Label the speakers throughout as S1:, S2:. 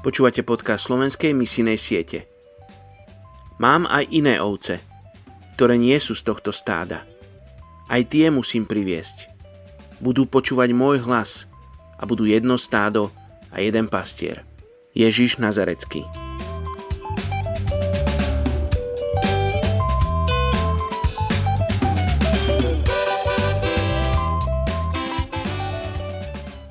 S1: Počúvate podcast slovenskej misijnej siete. Mám aj iné ovce, ktoré nie sú z tohto stáda. Aj tie musím priviesť. Budú počúvať môj hlas a budú jedno stádo a jeden pastier. Ježiš Nazarecký.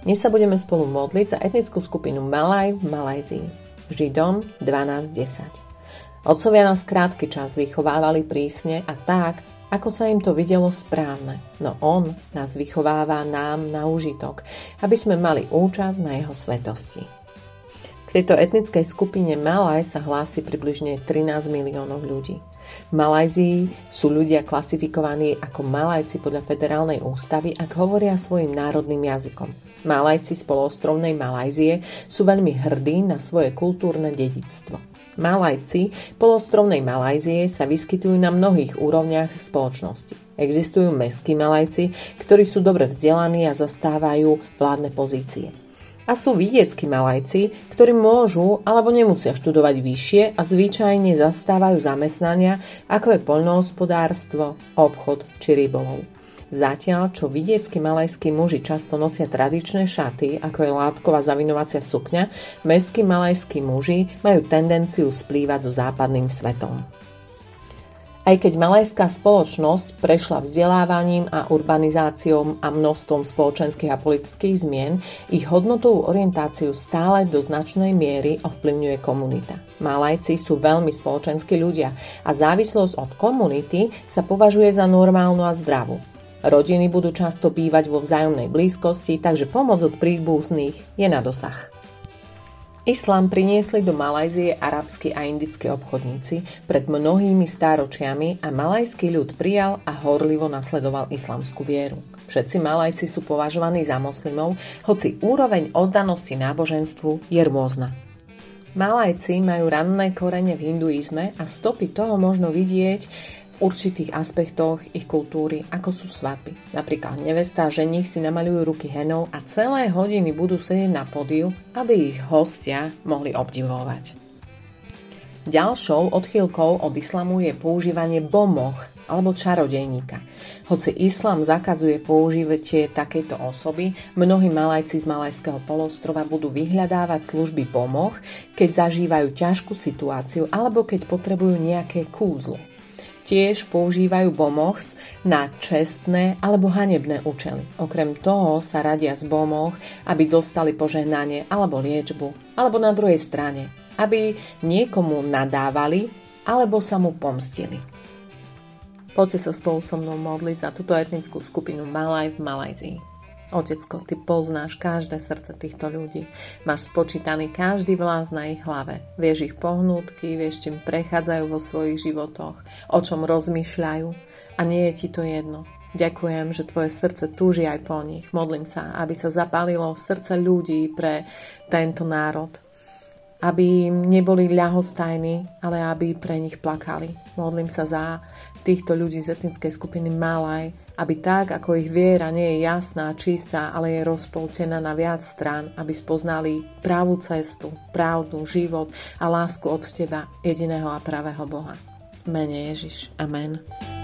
S2: Dnes sa budeme spolu modliť za etnickú skupinu Malaj v Malajzii. Židom 12.10. Otcovia nás krátky čas vychovávali prísne a tak, ako sa im to videlo správne. No on nás vychováva nám na užitok, aby sme mali účasť na jeho svetosti. K tejto etnickej skupine Malaj sa hlási približne 13 miliónov ľudí. V Malajzii sú ľudia klasifikovaní ako Malajci podľa federálnej ústavy, ak hovoria svojim národným jazykom. Malajci z poloostrovnej Malajzie sú veľmi hrdí na svoje kultúrne dedictvo. Malajci polostrovnej Malajzie sa vyskytujú na mnohých úrovniach spoločnosti. Existujú mestskí Malajci, ktorí sú dobre vzdelaní a zastávajú vládne pozície. A sú vidieckí Malajci, ktorí môžu alebo nemusia študovať vyššie a zvyčajne zastávajú zamestnania, ako je poľnohospodárstvo, obchod či rybolov. Zatiaľ, čo vidiecky malajskí muži často nosia tradičné šaty, ako je látková zavinovacia sukňa, mestskí malajskí muži majú tendenciu splývať so západným svetom. Aj keď malajská spoločnosť prešla vzdelávaním a urbanizáciou a množstvom spoločenských a politických zmien, ich hodnotovú orientáciu stále do značnej miery ovplyvňuje komunita. Malajci sú veľmi spoločenskí ľudia a závislosť od komunity sa považuje za normálnu a zdravú. Rodiny budú často bývať vo vzájomnej blízkosti, takže pomoc od príbuzných je na dosah. Islám priniesli do Malajzie arabskí a indickí obchodníci pred mnohými stáročiami a malajský ľud prijal a horlivo nasledoval islamskú vieru. Všetci Malajci sú považovaní za moslimov, hoci úroveň oddanosti náboženstvu je rôzna. Malajci majú ranné korene v hinduizme a stopy toho možno vidieť určitých aspektoch ich kultúry, ako sú svadby. Napríklad nevesta a ženich si namalujú ruky henou a celé hodiny budú sedieť na podiu, aby ich hostia mohli obdivovať. Ďalšou odchýlkou od islamu je používanie bomoch alebo čarodejníka. Hoci islám zakazuje používanie takejto osoby, mnohí malajci z Malajského polostrova budú vyhľadávať služby pomoh, keď zažívajú ťažkú situáciu alebo keď potrebujú nejaké kúzlo tiež používajú bomochs na čestné alebo hanebné účely. Okrem toho sa radia z bomoch, aby dostali požehnanie alebo liečbu, alebo na druhej strane, aby niekomu nadávali alebo sa mu pomstili. Poďte sa spolu so mnou modliť za túto etnickú skupinu Malaj v Malajzii. Otecko, ty poznáš každé srdce týchto ľudí. Máš spočítaný každý vlás na ich hlave. Vieš ich pohnútky, vieš, čím prechádzajú vo svojich životoch, o čom rozmýšľajú a nie je ti to jedno. Ďakujem, že tvoje srdce túži aj po nich. Modlím sa, aby sa zapálilo srdce ľudí pre tento národ. Aby neboli ľahostajní, ale aby pre nich plakali. Modlím sa za týchto ľudí z etnickej skupiny Malaj, aby tak, ako ich viera nie je jasná, čistá, ale je rozpoltená na viac strán, aby spoznali pravú cestu, pravdu, život a lásku od Teba, jediného a pravého Boha. Mene Ježiš. Amen.